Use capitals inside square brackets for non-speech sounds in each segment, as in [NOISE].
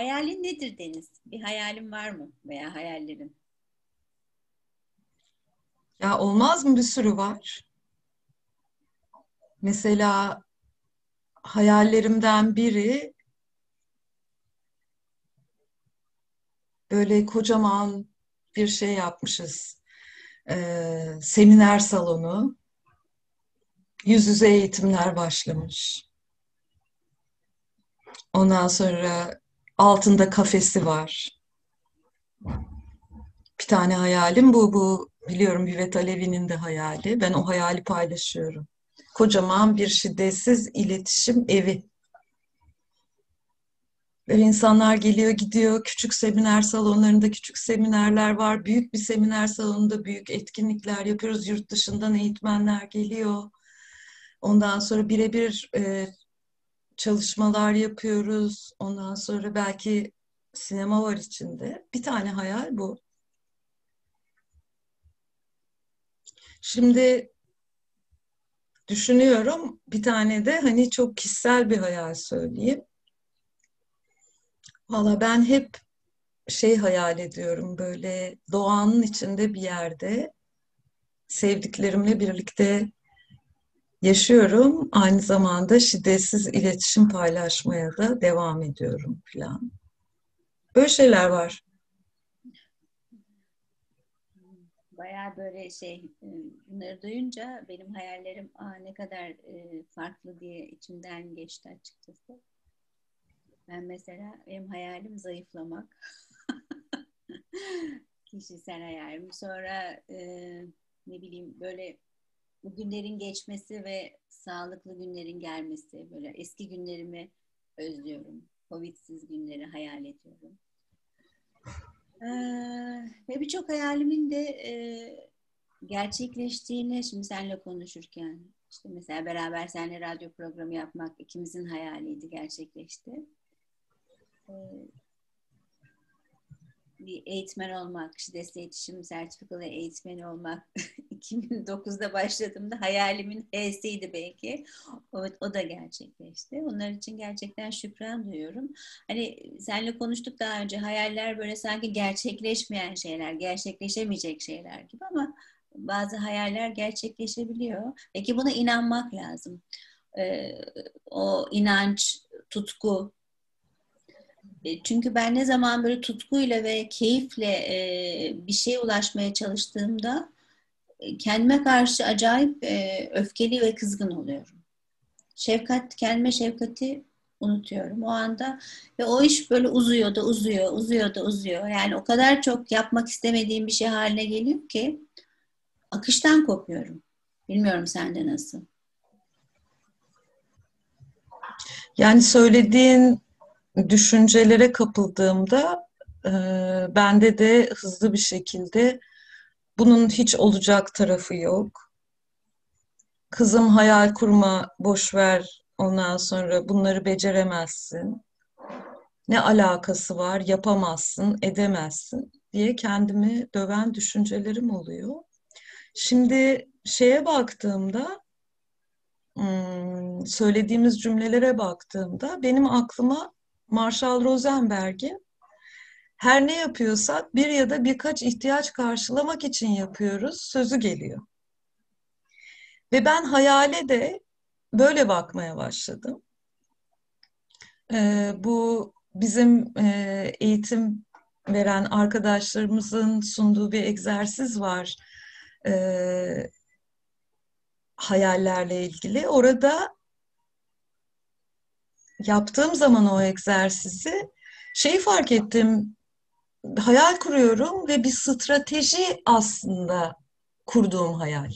Hayalin nedir Deniz? Bir hayalin var mı veya hayallerin? Ya olmaz mı bir sürü var. Mesela hayallerimden biri böyle kocaman bir şey yapmışız. Ee, seminer salonu. Yüz yüze eğitimler başlamış. Ondan sonra altında kafesi var. Bir tane hayalim bu. Bu biliyorum Vivet Alevi'nin de hayali. Ben o hayali paylaşıyorum. Kocaman bir şiddetsiz iletişim evi. Böyle insanlar geliyor gidiyor. Küçük seminer salonlarında küçük seminerler var. Büyük bir seminer salonunda büyük etkinlikler yapıyoruz. Yurt dışından eğitmenler geliyor. Ondan sonra birebir e, çalışmalar yapıyoruz. Ondan sonra belki sinema var içinde. Bir tane hayal bu. Şimdi düşünüyorum bir tane de hani çok kişisel bir hayal söyleyeyim. Valla ben hep şey hayal ediyorum böyle doğanın içinde bir yerde sevdiklerimle birlikte yaşıyorum. Aynı zamanda şiddetsiz iletişim paylaşmaya da devam ediyorum falan. Böyle şeyler var. Bayağı böyle şey e, bunları duyunca benim hayallerim Aa, ne kadar e, farklı diye içimden geçti açıkçası. Ben mesela benim hayalim zayıflamak. [LAUGHS] Kişisel hayalim. Sonra e, ne bileyim böyle bu günlerin geçmesi ve sağlıklı günlerin gelmesi. Böyle eski günlerimi özlüyorum. Covid'siz günleri hayal ediyorum. Ee, ve birçok hayalimin de e, gerçekleştiğini şimdi seninle konuşurken işte mesela beraber seninle radyo programı yapmak ikimizin hayaliydi gerçekleşti. Ee, bir eğitmen olmak, şiddetli iletişim sertifikalı eğitmeni olmak [LAUGHS] 2009'da başladığımda hayalimin H'siydi belki. O, o da gerçekleşti. Onlar için gerçekten şükran duyuyorum. Hani seninle konuştuk daha önce hayaller böyle sanki gerçekleşmeyen şeyler, gerçekleşemeyecek şeyler gibi ama bazı hayaller gerçekleşebiliyor. Peki buna inanmak lazım. Ee, o inanç, tutku, çünkü ben ne zaman böyle tutkuyla ve keyifle e, bir şeye ulaşmaya çalıştığımda e, kendime karşı acayip e, öfkeli ve kızgın oluyorum. Şefkat, kendime şefkati unutuyorum o anda ve o iş böyle uzuyor da uzuyor, uzuyor da uzuyor. Yani o kadar çok yapmak istemediğim bir şey haline geliyor ki akıştan kopuyorum. Bilmiyorum sende nasıl? Yani söylediğin düşüncelere kapıldığımda e, bende de hızlı bir şekilde bunun hiç olacak tarafı yok. Kızım hayal kurma, boş ver ondan sonra bunları beceremezsin. Ne alakası var, yapamazsın, edemezsin diye kendimi döven düşüncelerim oluyor. Şimdi şeye baktığımda, hmm, söylediğimiz cümlelere baktığımda benim aklıma Marshall Rosenberg'in her ne yapıyorsak bir ya da birkaç ihtiyaç karşılamak için yapıyoruz sözü geliyor. Ve ben hayale de böyle bakmaya başladım. Ee, bu bizim e, eğitim veren arkadaşlarımızın sunduğu bir egzersiz var. Ee, hayallerle ilgili. Orada yaptığım zaman o egzersizi şeyi fark ettim. Hayal kuruyorum ve bir strateji aslında kurduğum hayal.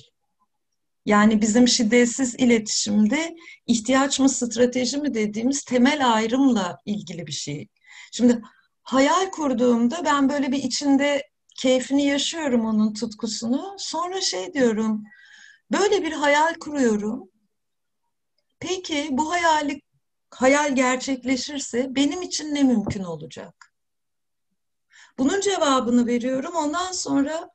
Yani bizim şiddetsiz iletişimde ihtiyaç mı strateji mi dediğimiz temel ayrımla ilgili bir şey. Şimdi hayal kurduğumda ben böyle bir içinde keyfini yaşıyorum onun tutkusunu. Sonra şey diyorum, böyle bir hayal kuruyorum. Peki bu hayali hayal gerçekleşirse benim için ne mümkün olacak? Bunun cevabını veriyorum. Ondan sonra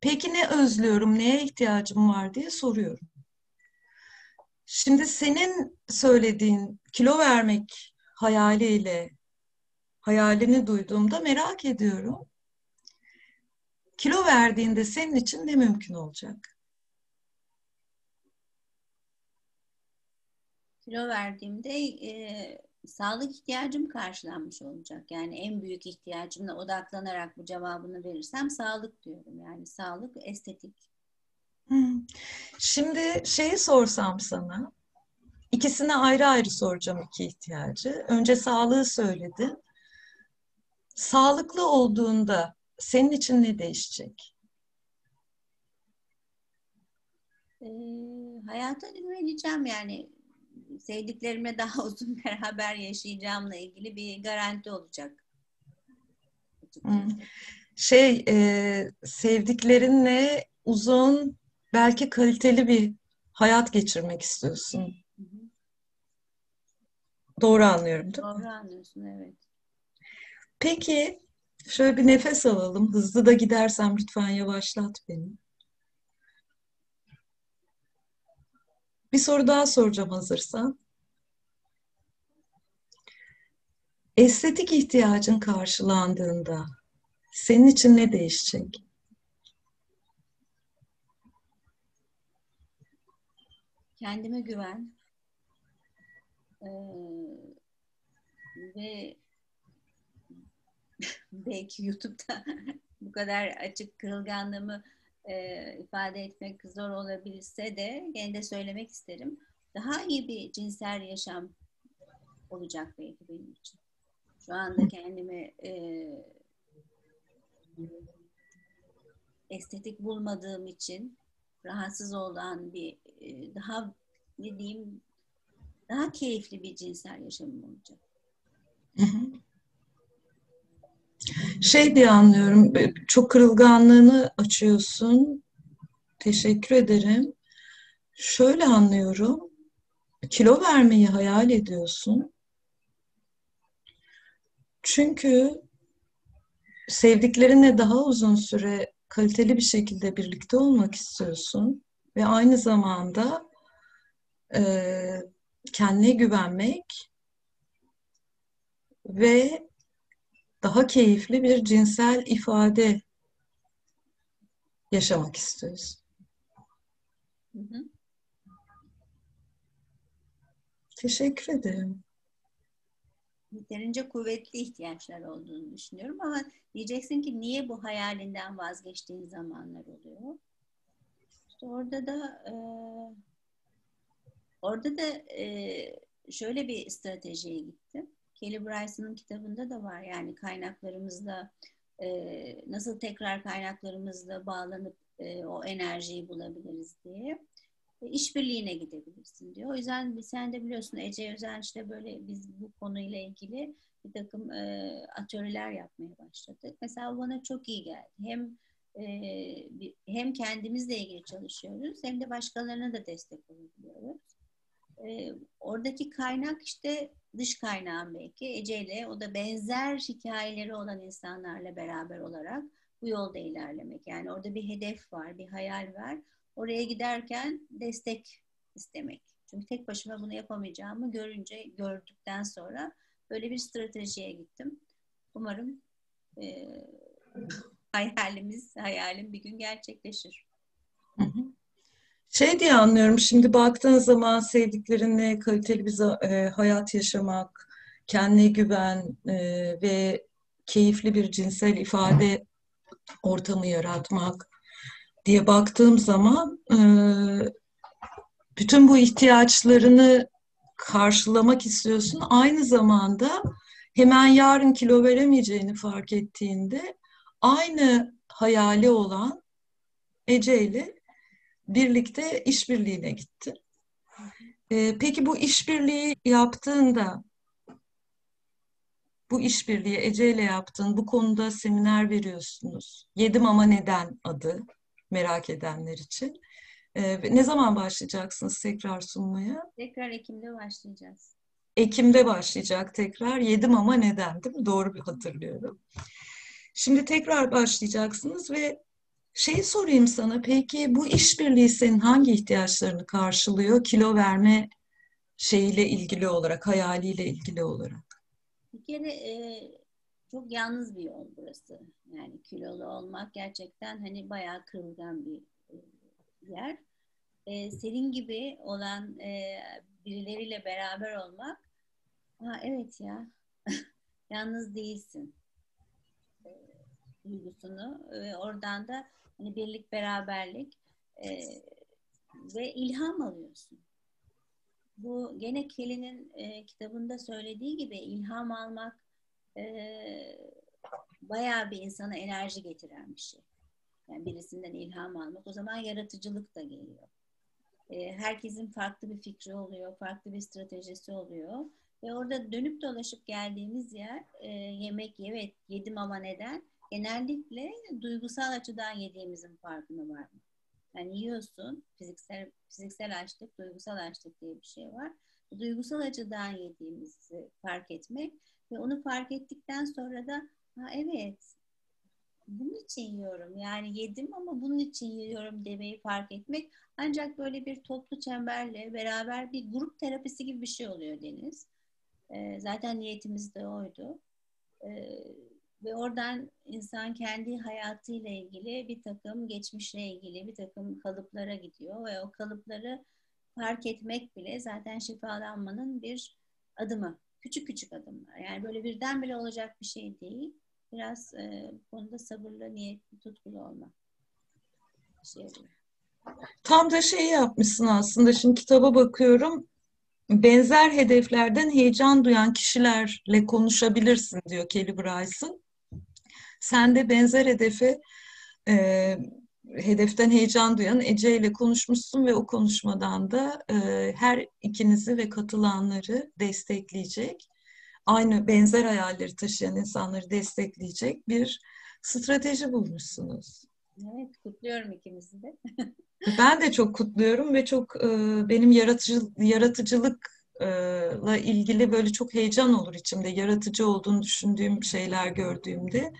peki ne özlüyorum, neye ihtiyacım var diye soruyorum. Şimdi senin söylediğin kilo vermek hayaliyle hayalini duyduğumda merak ediyorum. Kilo verdiğinde senin için ne mümkün olacak? Kilo verdiğimde e, sağlık ihtiyacım karşılanmış olacak. Yani en büyük ihtiyacımla odaklanarak bu cevabını verirsem sağlık diyorum. Yani sağlık, estetik. Şimdi şeyi sorsam sana, ikisine ayrı ayrı soracağım iki ihtiyacı. Önce sağlığı söyledin. Sağlıklı olduğunda senin için ne değişecek? E, hayata güveneceğim yani sevdiklerimle daha [LAUGHS] uzun beraber yaşayacağımla ilgili bir garanti olacak. Şey, e, sevdiklerinle uzun, belki kaliteli bir hayat geçirmek istiyorsun. Hı hı. Doğru anlıyorum değil mi? Doğru anlıyorsun, evet. Peki, şöyle bir nefes alalım. Hızlı da gidersem lütfen yavaşlat beni. Bir soru daha soracağım hazırsan. Estetik ihtiyacın karşılandığında senin için ne değişecek? Kendime güven ee, ve [LAUGHS] belki YouTube'da [LAUGHS] bu kadar açık kırılganlığımı e, ifade etmek zor olabilse de gene de söylemek isterim. Daha iyi bir cinsel yaşam olacak belki benim için. Şu anda kendimi e, estetik bulmadığım için rahatsız olan bir e, daha ne diyeyim daha keyifli bir cinsel yaşamım olacak. Şey diye anlıyorum, çok kırılganlığını açıyorsun. Teşekkür ederim. Şöyle anlıyorum, kilo vermeyi hayal ediyorsun. Çünkü sevdiklerinle daha uzun süre kaliteli bir şekilde birlikte olmak istiyorsun ve aynı zamanda e, kendine güvenmek ve daha keyifli bir cinsel ifade yaşamak istiyorsun. Hı hı. Teşekkür ederim. Yeterince kuvvetli ihtiyaçlar olduğunu düşünüyorum ama diyeceksin ki niye bu hayalinden vazgeçtiğin zamanlar oluyor? İşte orada da e, orada da e, şöyle bir stratejiye gittim. Kelly Bryson'ın kitabında da var yani kaynaklarımızla e, nasıl tekrar kaynaklarımızla bağlanıp e, o enerjiyi bulabiliriz diye işbirliğine gidebilirsin diyor. O yüzden sen de biliyorsun Ece Özen işte böyle biz bu konuyla ilgili bir takım e, atölyeler yapmaya başladık. Mesela bana çok iyi geldi. Hem e, hem kendimizle ilgili çalışıyoruz hem de başkalarına da destek olabiliyoruz. E, oradaki kaynak işte dış kaynağın belki Ece ile o da benzer hikayeleri olan insanlarla beraber olarak bu yolda ilerlemek. Yani orada bir hedef var, bir hayal var. Oraya giderken destek istemek. Çünkü tek başıma bunu yapamayacağımı görünce, gördükten sonra böyle bir stratejiye gittim. Umarım e, hayalimiz, hayalim bir gün gerçekleşir. Şey diye anlıyorum, şimdi baktığın zaman sevdiklerinle kaliteli bir e, hayat yaşamak, kendine güven e, ve keyifli bir cinsel ifade ortamı yaratmak diye baktığım zaman e, bütün bu ihtiyaçlarını karşılamak istiyorsun. Aynı zamanda hemen yarın kilo veremeyeceğini fark ettiğinde aynı hayali olan Ece ile birlikte işbirliğine gitti. E, peki bu işbirliği yaptığında bu işbirliği Ece ile yaptın, bu konuda seminer veriyorsunuz. Yedim ama neden adı merak edenler için. Ee, ne zaman başlayacaksınız tekrar sunmaya? Tekrar Ekim'de başlayacağız. Ekim'de başlayacak tekrar. Yedim ama neden değil mi? Doğru bir hatırlıyorum. Şimdi tekrar başlayacaksınız ve şey sorayım sana peki bu işbirliği senin hangi ihtiyaçlarını karşılıyor? Kilo verme şeyiyle ilgili olarak, hayaliyle ilgili olarak. Bir kere e, çok yalnız bir yol burası. Yani kilolu olmak gerçekten hani bayağı kırılgan bir e, yer. E, senin gibi olan e, birileriyle beraber olmak ha evet ya [LAUGHS] yalnız değilsin e, duygusunu ve oradan da hani birlik beraberlik e, ve ilham alıyorsun. Bu gene Kelly'nin e, kitabında söylediği gibi ilham almak e, bayağı bir insana enerji getiren bir şey. Yani birisinden ilham almak. O zaman yaratıcılık da geliyor. E, herkesin farklı bir fikri oluyor, farklı bir stratejisi oluyor. Ve orada dönüp dolaşıp geldiğimiz yer e, yemek evet yedim ama neden? Genellikle duygusal açıdan yediğimizin farkına var mı? Yani yiyorsun, fiziksel fiziksel açlık, duygusal açlık diye bir şey var. Duygusal açıdan yediğimizi fark etmek ve onu fark ettikten sonra da ha evet bunun için yiyorum. Yani yedim ama bunun için yiyorum demeyi fark etmek. Ancak böyle bir toplu çemberle beraber bir grup terapisi gibi bir şey oluyor Deniz. E, zaten niyetimiz de oydu. E, ve oradan insan kendi hayatıyla ilgili bir takım geçmişle ilgili bir takım kalıplara gidiyor ve o kalıpları fark etmek bile zaten şifalanmanın bir adımı. Küçük küçük adımlar. Yani böyle birdenbire olacak bir şey değil. Biraz e, bu konuda sabırlı, niyetli, tutkulu olmak. Şey Tam da şey yapmışsın aslında. Şimdi kitaba bakıyorum. Benzer hedeflerden heyecan duyan kişilerle konuşabilirsin diyor Kelly Bryson. Sen de benzer hedefe e, hedeften heyecan duyan Ece ile konuşmuşsun ve o konuşmadan da e, her ikinizi ve katılanları destekleyecek, aynı benzer hayalleri taşıyan insanları destekleyecek bir strateji bulmuşsunuz. Evet, kutluyorum ikimizi de. ben de çok kutluyorum ve çok e, benim yaratıcı yaratıcılıkla ilgili böyle çok heyecan olur içimde. Yaratıcı olduğunu düşündüğüm şeyler gördüğümde.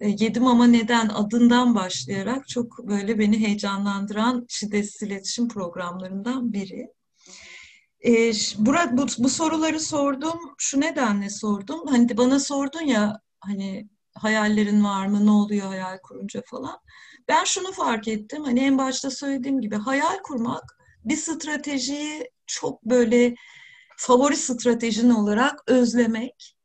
Yedim ama neden adından başlayarak çok böyle beni heyecanlandıran şiddetsiz iletişim programlarından biri. E, Burak bu, bu soruları sordum. Şu nedenle sordum. Hani bana sordun ya hani hayallerin var mı? Ne oluyor hayal kurunca falan. Ben şunu fark ettim. Hani en başta söylediğim gibi hayal kurmak bir stratejiyi çok böyle favori stratejin olarak özlemek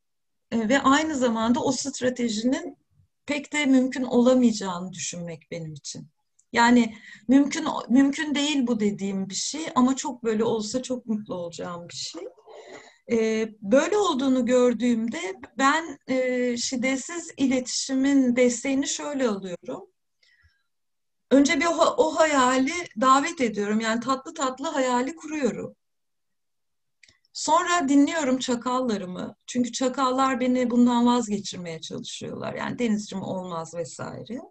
e, ve aynı zamanda o stratejinin pek de mümkün olamayacağını düşünmek benim için. Yani mümkün mümkün değil bu dediğim bir şey ama çok böyle olsa çok mutlu olacağım bir şey. Ee, böyle olduğunu gördüğümde ben e, şiddetsiz iletişimin desteğini şöyle alıyorum. Önce bir o, o hayali davet ediyorum. Yani tatlı tatlı hayali kuruyorum. Sonra dinliyorum çakallarımı. Çünkü çakallar beni bundan vazgeçirmeye çalışıyorlar. Yani denizcim olmaz vesaire.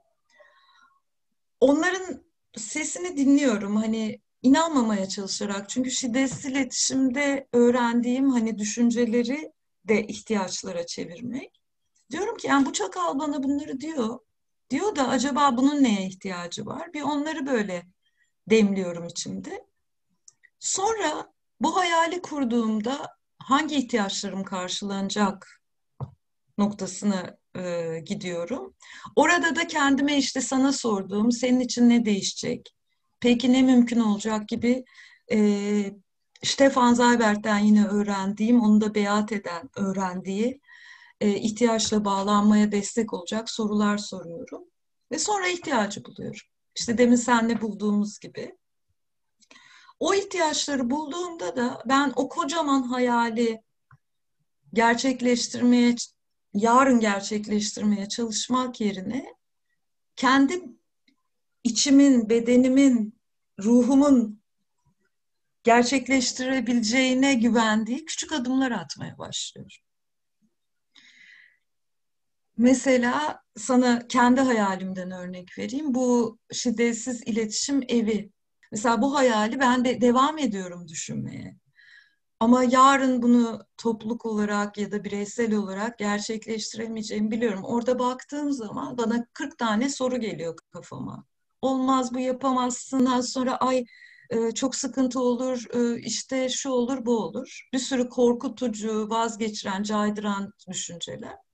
Onların sesini dinliyorum. Hani inanmamaya çalışarak. Çünkü şiddetsiz iletişimde öğrendiğim hani düşünceleri de ihtiyaçlara çevirmek. Diyorum ki yani bu çakal bana bunları diyor. Diyor da acaba bunun neye ihtiyacı var? Bir onları böyle demliyorum içimde. Sonra bu hayali kurduğumda hangi ihtiyaçlarım karşılanacak noktasına e, gidiyorum. Orada da kendime işte sana sorduğum senin için ne değişecek? Peki ne mümkün olacak gibi e, Stefan Zaybert'ten yine öğrendiğim, onu da beyat eden öğrendiği e, ihtiyaçla bağlanmaya destek olacak sorular soruyorum. Ve sonra ihtiyacı buluyorum. İşte demin senle bulduğumuz gibi. O ihtiyaçları bulduğumda da ben o kocaman hayali gerçekleştirmeye, yarın gerçekleştirmeye çalışmak yerine kendi içimin, bedenimin, ruhumun gerçekleştirebileceğine güvendiği küçük adımlar atmaya başlıyorum. Mesela sana kendi hayalimden örnek vereyim. Bu şiddetsiz iletişim evi Mesela bu hayali ben de devam ediyorum düşünmeye. Ama yarın bunu topluluk olarak ya da bireysel olarak gerçekleştiremeyeceğimi biliyorum. Orada baktığım zaman bana 40 tane soru geliyor kafama. Olmaz bu yapamazsın. Daha sonra ay e, çok sıkıntı olur, e, işte şu olur, bu olur. Bir sürü korkutucu, vazgeçiren, caydıran düşünceler.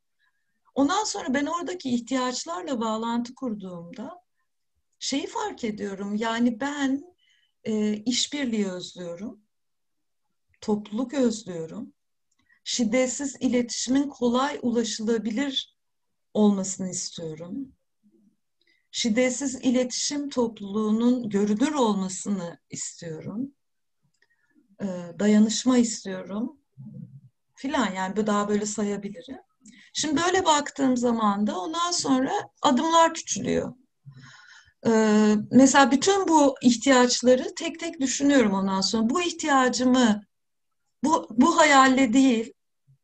Ondan sonra ben oradaki ihtiyaçlarla bağlantı kurduğumda şeyi fark ediyorum. Yani ben e, işbirliği özlüyorum. Topluluk özlüyorum. Şiddetsiz iletişimin kolay ulaşılabilir olmasını istiyorum. Şiddetsiz iletişim topluluğunun görünür olmasını istiyorum. E, dayanışma istiyorum. Filan yani daha böyle sayabilirim. Şimdi böyle baktığım zaman da ondan sonra adımlar küçülüyor. Ee, mesela bütün bu ihtiyaçları tek tek düşünüyorum ondan sonra. Bu ihtiyacımı bu, bu hayalle değil,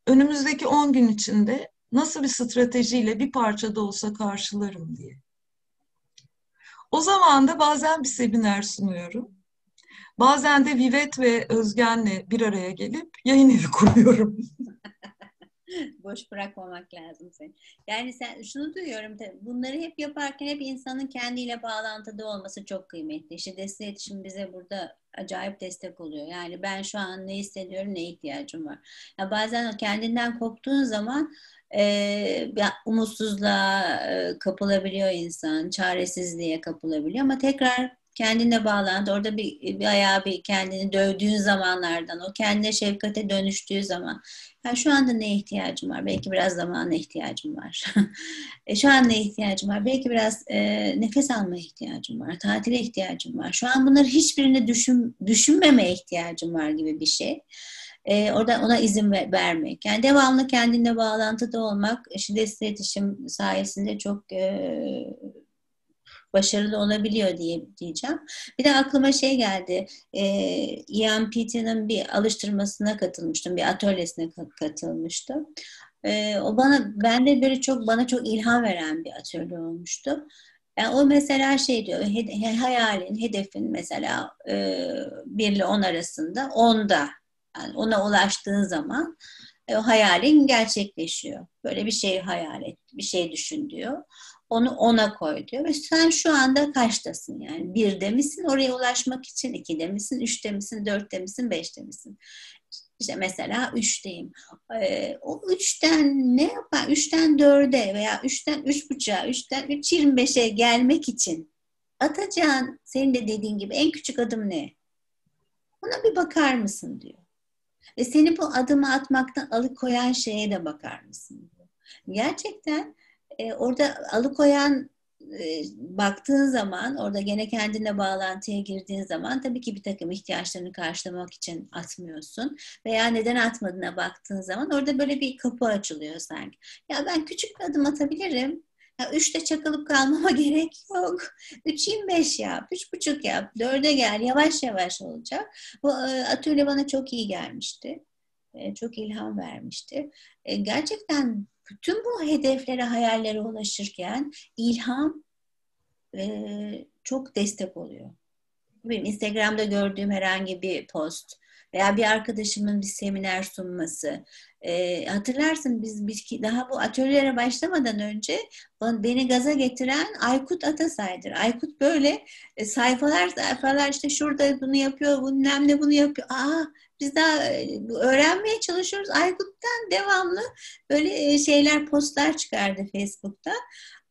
önümüzdeki 10 gün içinde nasıl bir stratejiyle bir parça da olsa karşılarım diye. O zaman da bazen bir seminer sunuyorum. Bazen de Vivet ve Özgen'le bir araya gelip yayın evi [LAUGHS] kuruyorum. [LAUGHS] Boş bırakmamak lazım seni. Yani sen şunu duyuyorum. Bunları hep yaparken hep insanın kendiyle bağlantıda olması çok kıymetli. İşte destek iletişim bize burada acayip destek oluyor. Yani ben şu an ne hissediyorum, ne ihtiyacım var. Ya bazen kendinden koptuğun zaman e, umutsuzluğa kapılabiliyor insan, çaresizliğe kapılabiliyor ama tekrar kendine bağlandı. Orada bir, bir ayağı bir kendini dövdüğün zamanlardan, o kendine şefkate dönüştüğü zaman. Yani şu anda ne ihtiyacım var? Belki biraz zamana ihtiyacım var. [LAUGHS] e, şu an ne ihtiyacım var? Belki biraz e, nefes alma ihtiyacım var. Tatile ihtiyacım var. Şu an bunları hiçbirini düşün, düşünmemeye ihtiyacım var gibi bir şey. E, orada ona izin ver, vermek. Yani devamlı kendine bağlantıda olmak, şiddet iletişim sayesinde çok e, başarılı olabiliyor diye diyeceğim. Bir de aklıma şey geldi. E, Ian Pete'nin bir alıştırmasına katılmıştım. Bir atölyesine katılmıştım. E, o bana bende böyle çok bana çok ilham veren bir atölye olmuştu. Yani o mesela şey diyor, hayalin, hedefin mesela e, 1 ile 10 arasında 10'da yani ona ulaştığın zaman e, hayalin gerçekleşiyor. Böyle bir şey hayal et, bir şey düşün diyor. Onu ona koy diyor. Ve sen şu anda kaçtasın yani? Birde misin oraya ulaşmak için? ikide misin? Üçte misin? Dörtte misin? Beşte misin? İşte mesela üçteyim. Ee, o üçten ne yapar? Üçten dörde veya üçten üç buçuğa, üçten üç yirmi beşe gelmek için atacağın senin de dediğin gibi en küçük adım ne? Buna bir bakar mısın diyor. Ve seni bu adımı atmaktan alıkoyan şeye de bakar mısın diyor. Gerçekten e, orada alıkoyan e, baktığın zaman orada gene kendine bağlantıya girdiğin zaman tabii ki bir takım ihtiyaçlarını karşılamak için atmıyorsun veya neden atmadığına baktığın zaman orada böyle bir kapı açılıyor sanki. Ya ben küçük bir adım atabilirim. Ya üçte çakılıp kalmama [LAUGHS] gerek yok. Üç beş yap, üç buçuk yap, dörde gel, yavaş yavaş olacak. Bu e, atölye bana çok iyi gelmişti. E, çok ilham vermişti. E, gerçekten bütün bu hedeflere, hayallere ulaşırken ilham e, çok destek oluyor. Benim Instagram'da gördüğüm herhangi bir post veya bir arkadaşımın bir seminer sunması. E, hatırlarsın biz, biz daha bu atölyelere başlamadan önce beni gaza getiren Aykut Atasay'dır. Aykut böyle e, sayfalar sayfalar işte şurada bunu yapıyor, bunu ne bunu yapıyor. Aa biz daha e, öğrenmeye çalışıyoruz. Aykut'tan devamlı böyle e, şeyler, postlar çıkardı Facebook'ta.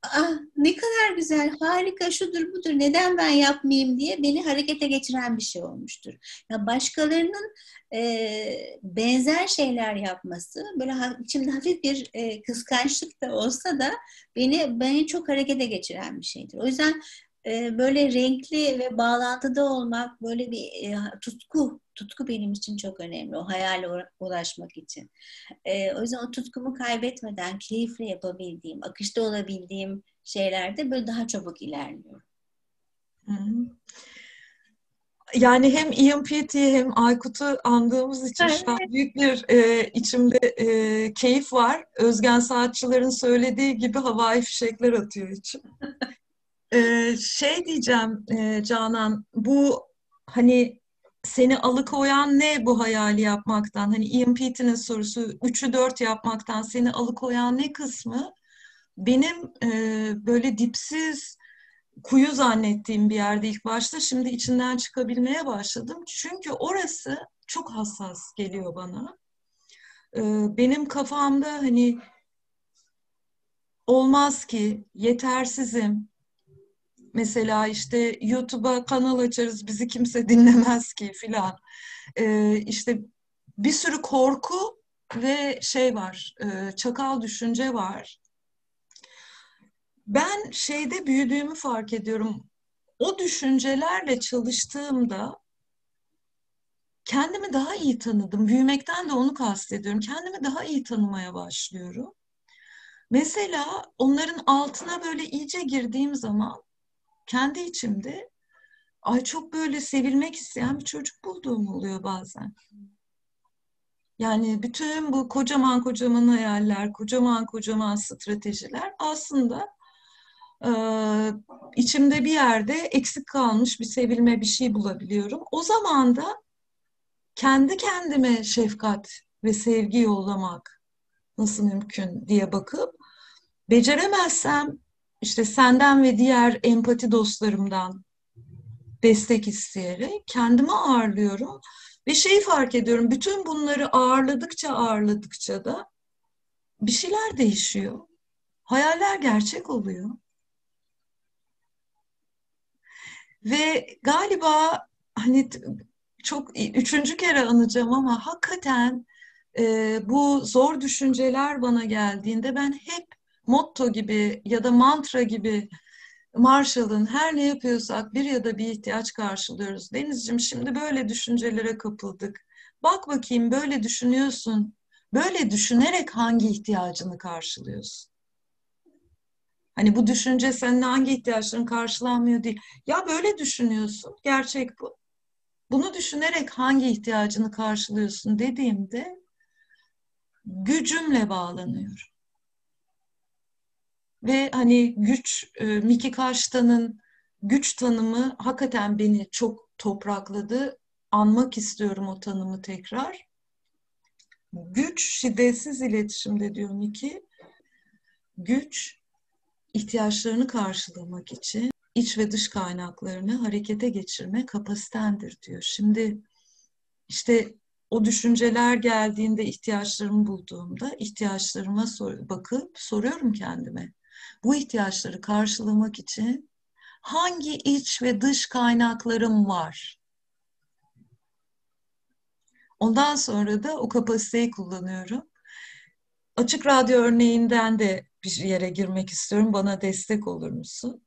Ah ne kadar güzel, harika, şudur budur, neden ben yapmayayım diye beni harekete geçiren bir şey olmuştur. Ya başkalarının e, benzer şeyler yapması, böyle ha, içimde hafif bir e, kıskançlık da olsa da beni beni çok harekete geçiren bir şeydir. O yüzden böyle renkli ve bağlantıda olmak, böyle bir e, tutku, tutku benim için çok önemli. O hayale ulaşmak için. E, o yüzden o tutkumu kaybetmeden keyifle yapabildiğim, akışta olabildiğim şeylerde böyle daha çabuk ilerliyorum. Yani hem Ian Peaty'yi hem Aykut'u andığımız için şu an büyük bir e, içimde e, keyif var. Özgen Saatçılar'ın söylediği gibi havai fişekler atıyor içim. [LAUGHS] Ee, şey diyeceğim e, Canan, bu hani seni alıkoyan ne bu hayali yapmaktan? Hani Ian Pete'nin sorusu 3'ü 4 yapmaktan seni alıkoyan ne kısmı? Benim e, böyle dipsiz kuyu zannettiğim bir yerde ilk başta şimdi içinden çıkabilmeye başladım. Çünkü orası çok hassas geliyor bana. E, benim kafamda hani olmaz ki, yetersizim. Mesela işte YouTube'a kanal açarız, bizi kimse dinlemez ki filan. Ee, işte bir sürü korku ve şey var, e, çakal düşünce var. Ben şeyde büyüdüğümü fark ediyorum. O düşüncelerle çalıştığımda kendimi daha iyi tanıdım. Büyümekten de onu kastediyorum. Kendimi daha iyi tanımaya başlıyorum. Mesela onların altına böyle iyice girdiğim zaman kendi içimde ay çok böyle sevilmek isteyen bir çocuk bulduğum oluyor bazen. Yani bütün bu kocaman kocaman hayaller, kocaman kocaman stratejiler aslında e, içimde bir yerde eksik kalmış bir sevilme bir şey bulabiliyorum. O zaman da kendi kendime şefkat ve sevgi yollamak nasıl mümkün diye bakıp beceremezsem işte senden ve diğer empati dostlarımdan destek isteyerek kendimi ağırlıyorum ve şeyi fark ediyorum bütün bunları ağırladıkça ağırladıkça da bir şeyler değişiyor. Hayaller gerçek oluyor. Ve galiba hani çok üçüncü kere anacağım ama hakikaten e, bu zor düşünceler bana geldiğinde ben hep motto gibi ya da mantra gibi Marshall'ın her ne yapıyorsak bir ya da bir ihtiyaç karşılıyoruz. Denizciğim şimdi böyle düşüncelere kapıldık. Bak bakayım böyle düşünüyorsun. Böyle düşünerek hangi ihtiyacını karşılıyorsun? Hani bu düşünce senin hangi ihtiyaçların karşılanmıyor değil. Ya böyle düşünüyorsun. Gerçek bu. Bunu düşünerek hangi ihtiyacını karşılıyorsun dediğimde gücümle bağlanıyorum. Ve hani güç, e, Miki Karşıtan'ın güç tanımı hakikaten beni çok toprakladı. Anmak istiyorum o tanımı tekrar. Güç şiddetsiz iletişimde diyor Miki. Güç ihtiyaçlarını karşılamak için iç ve dış kaynaklarını harekete geçirme kapasitendir diyor. Şimdi işte o düşünceler geldiğinde ihtiyaçlarımı bulduğumda ihtiyaçlarıma sor bakıp soruyorum kendime. Bu ihtiyaçları karşılamak için hangi iç ve dış kaynaklarım var? Ondan sonra da o kapasiteyi kullanıyorum. Açık radyo örneğinden de bir yere girmek istiyorum. Bana destek olur musun?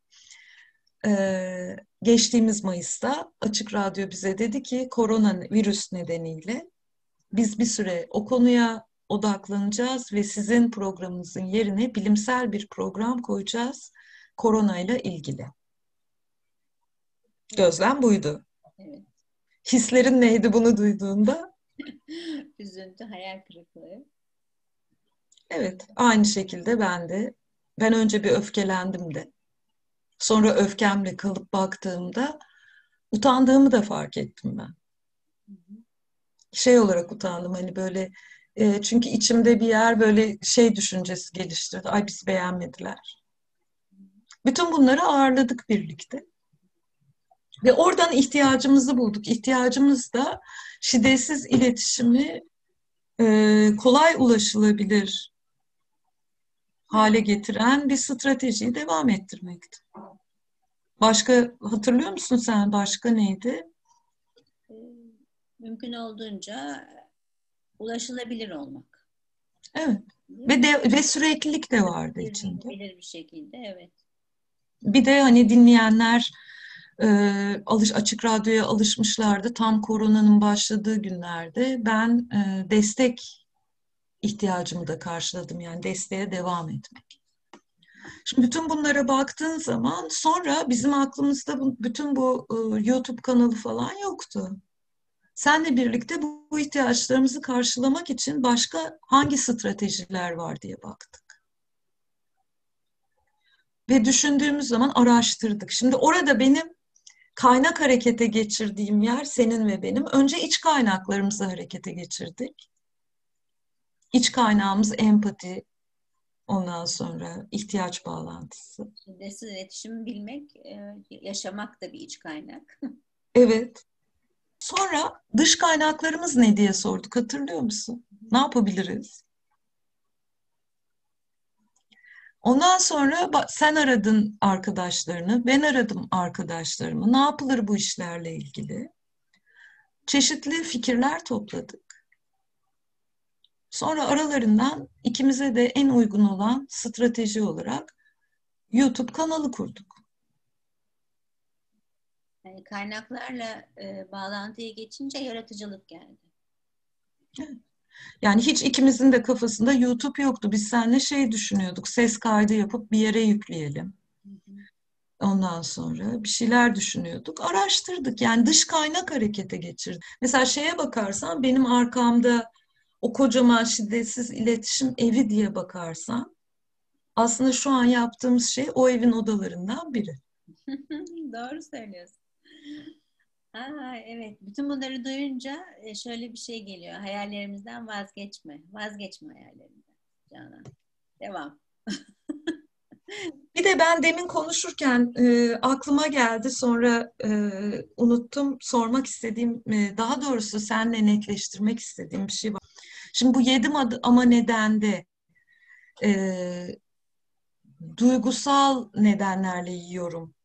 Ee, geçtiğimiz Mayıs'ta Açık Radyo bize dedi ki korona virüs nedeniyle biz bir süre o konuya odaklanacağız ve sizin programınızın yerine bilimsel bir program koyacağız koronayla ilgili. Gözlem buydu. Evet. Hislerin neydi bunu duyduğunda? [LAUGHS] Üzüntü, hayal kırıklığı. Evet, aynı şekilde ben de. Ben önce bir öfkelendim de. Sonra öfkemle kalıp baktığımda utandığımı da fark ettim ben. Şey olarak utandım hani böyle e, çünkü içimde bir yer böyle şey düşüncesi geliştirdi. Ay bizi beğenmediler. Bütün bunları ağırladık birlikte. Ve oradan ihtiyacımızı bulduk. İhtiyacımız da şiddetsiz iletişimi e, kolay ulaşılabilir hale getiren bir stratejiyi devam ettirmekti. Başka hatırlıyor musun sen başka neydi? Mümkün olduğunca ulaşılabilir olmak. Evet. Ve de ve süreklilik de vardı bir, içinde. Bilir bir şekilde evet. Bir de hani dinleyenler e, alış açık radyoya alışmışlardı. Tam koronanın başladığı günlerde ben e, destek ihtiyacımı da karşıladım. Yani desteğe devam etmek. Şimdi bütün bunlara baktığın zaman sonra bizim aklımızda bütün bu e, YouTube kanalı falan yoktu. Senle birlikte bu, bu ihtiyaçlarımızı karşılamak için başka hangi stratejiler var diye baktık. Ve düşündüğümüz zaman araştırdık. Şimdi orada benim kaynak harekete geçirdiğim yer senin ve benim. Önce iç kaynaklarımızı harekete geçirdik. İç kaynağımız empati, ondan sonra ihtiyaç bağlantısı. Şiddetsiz iletişim bilmek, e, yaşamak da bir iç kaynak. [LAUGHS] evet. Sonra dış kaynaklarımız ne diye sorduk hatırlıyor musun? Ne yapabiliriz? Ondan sonra sen aradın arkadaşlarını, ben aradım arkadaşlarımı. Ne yapılır bu işlerle ilgili? Çeşitli fikirler topladık. Sonra aralarından ikimize de en uygun olan strateji olarak YouTube kanalı kurduk. Yani kaynaklarla e, bağlantıya geçince yaratıcılık geldi. Yani hiç ikimizin de kafasında YouTube yoktu. Biz seninle şey düşünüyorduk. Ses kaydı yapıp bir yere yükleyelim. Ondan sonra bir şeyler düşünüyorduk. Araştırdık. Yani dış kaynak harekete geçirdik. Mesela şeye bakarsan benim arkamda o kocaman şiddetsiz iletişim evi diye bakarsan aslında şu an yaptığımız şey o evin odalarından biri. [LAUGHS] Doğru söylüyorsun. Aa, evet. Bütün bunları duyunca e, şöyle bir şey geliyor. Hayallerimizden vazgeçme. Vazgeçme hayallerinden. Canan. Devam. bir de ben demin konuşurken e, aklıma geldi sonra e, unuttum sormak istediğim e, daha doğrusu seninle netleştirmek istediğim bir şey var. Şimdi bu yedim adı ama nedende e, duygusal nedenlerle yiyorum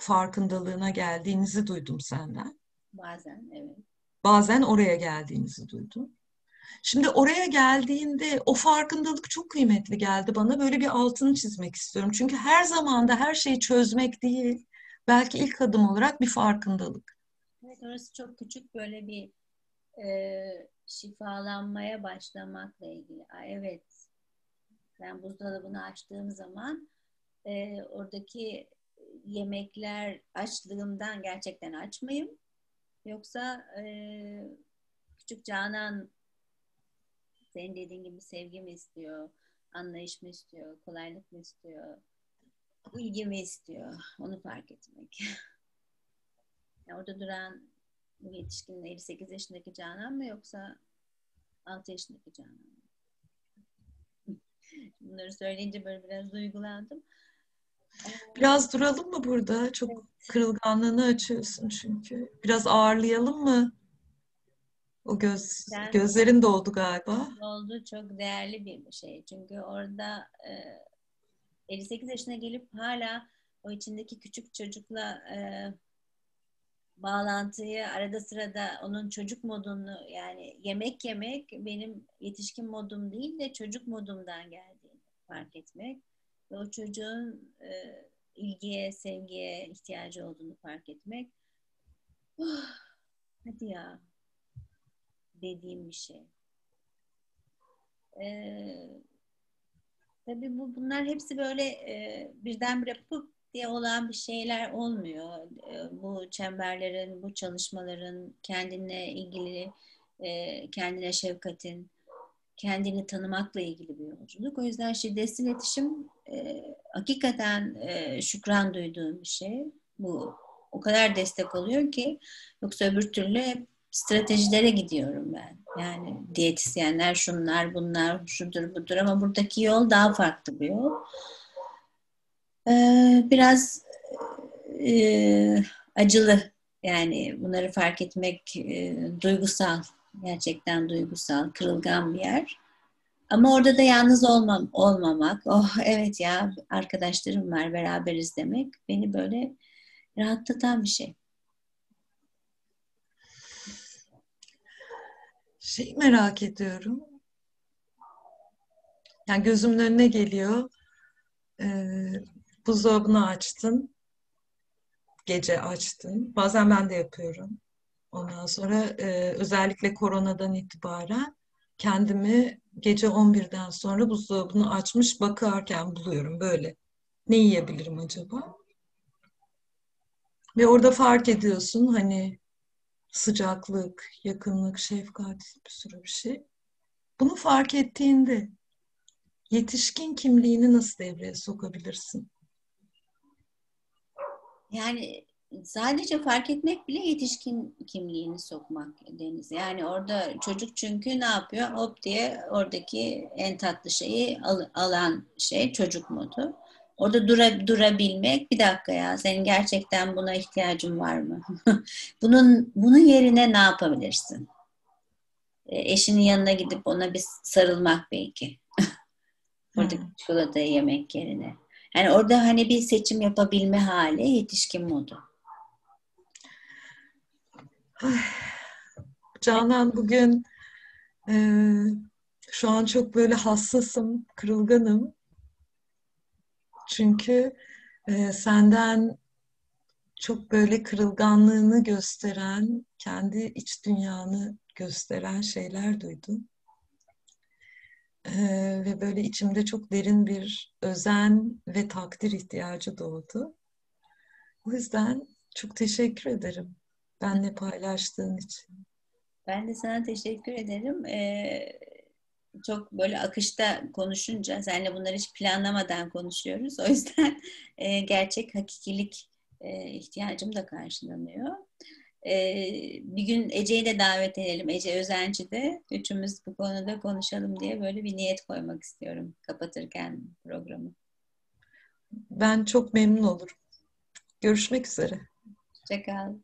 farkındalığına geldiğinizi duydum senden. Bazen evet. Bazen oraya geldiğinizi duydum. Şimdi oraya geldiğinde o farkındalık çok kıymetli geldi bana. Böyle bir altını çizmek istiyorum. Çünkü her zamanda her şeyi çözmek değil. Belki ilk adım olarak bir farkındalık. Evet orası çok küçük böyle bir e, şifalanmaya başlamakla ilgili. Aa, evet ben buzdolabını açtığım zaman e, oradaki yemekler açlığımdan gerçekten aç mıyım? Yoksa e, küçük Canan senin dediğin gibi sevgi mi istiyor, anlayış mı istiyor, kolaylık mı istiyor, ilgi mi istiyor? Onu fark etmek. [LAUGHS] yani orada duran bu yetişkinin 58 yaşındaki Canan mı yoksa 6 yaşındaki Canan mı? [LAUGHS] Bunları söyleyince böyle biraz duygulandım. Biraz duralım mı burada? Çok kırılganlığını açıyorsun çünkü. Biraz ağırlayalım mı? O göz yani, gözlerin doldu galiba. Doldu çok değerli bir şey. Çünkü orada e, 58 yaşına gelip hala o içindeki küçük çocukla e, bağlantıyı arada sırada onun çocuk modunu yani yemek yemek benim yetişkin modum değil de çocuk modumdan geldiğini fark etmek ve o çocuğun e, ilgiye, sevgiye ihtiyacı olduğunu fark etmek. Oh, hadi ya dediğim bir şey. Ee, tabii bu bunlar hepsi böyle e, birdenbire pıp diye olan bir şeyler olmuyor. E, bu çemberlerin, bu çalışmaların kendine ilgili, e, kendine şefkatin, kendini tanımakla ilgili bir yolculuk. O yüzden şiddetsiz iletişim e, hakikaten e, şükran duyduğum bir şey. Bu o kadar destek oluyor ki yoksa öbür türlü hep stratejilere gidiyorum ben. Yani diyetisyenler şunlar bunlar şudur budur ama buradaki yol daha farklı bir yol. Ee, biraz e, acılı yani bunları fark etmek e, duygusal gerçekten duygusal, kırılgan bir yer. Ama orada da yalnız olmam, olmamak, oh evet ya arkadaşlarım var, beraberiz demek beni böyle rahatlatan bir şey. Şey merak ediyorum. Yani gözümün önüne geliyor. Ee, buzdolabını açtın. Gece açtın. Bazen ben de yapıyorum. Ondan sonra e, özellikle koronadan itibaren kendimi gece 11'den sonra buzdolabını açmış bakarken buluyorum böyle. Ne yiyebilirim acaba? Ve orada fark ediyorsun hani sıcaklık, yakınlık, şefkat bir sürü bir şey. Bunu fark ettiğinde yetişkin kimliğini nasıl devreye sokabilirsin? Yani sadece fark etmek bile yetişkin kimliğini sokmak Deniz. Yani orada çocuk çünkü ne yapıyor? Hop diye oradaki en tatlı şeyi al, alan şey çocuk modu. Orada dura, durabilmek, bir dakika ya senin gerçekten buna ihtiyacın var mı? [LAUGHS] bunun bunun yerine ne yapabilirsin? E, eşinin yanına gidip ona bir sarılmak belki. [LAUGHS] Oradaki hmm. çikolatayı yemek yerine. Yani orada hani bir seçim yapabilme hali yetişkin modu. Canan bugün e, şu an çok böyle hassasım, kırılganım. Çünkü e, senden çok böyle kırılganlığını gösteren, kendi iç dünyanı gösteren şeyler duydum. Ee, ve böyle içimde çok derin bir özen ve takdir ihtiyacı doğdu. O yüzden çok teşekkür ederim benle paylaştığın için. Ben de sana teşekkür ederim. Ee, çok böyle akışta konuşunca, seninle bunları hiç planlamadan konuşuyoruz. O yüzden e, gerçek hakikilik e, ihtiyacım da karşılanıyor. E, bir gün Ece'yi de davet edelim. Ece Özenci de üçümüz bu konuda konuşalım diye böyle bir niyet koymak istiyorum kapatırken programı. Ben çok memnun olurum. Görüşmek üzere. Hoşçakal.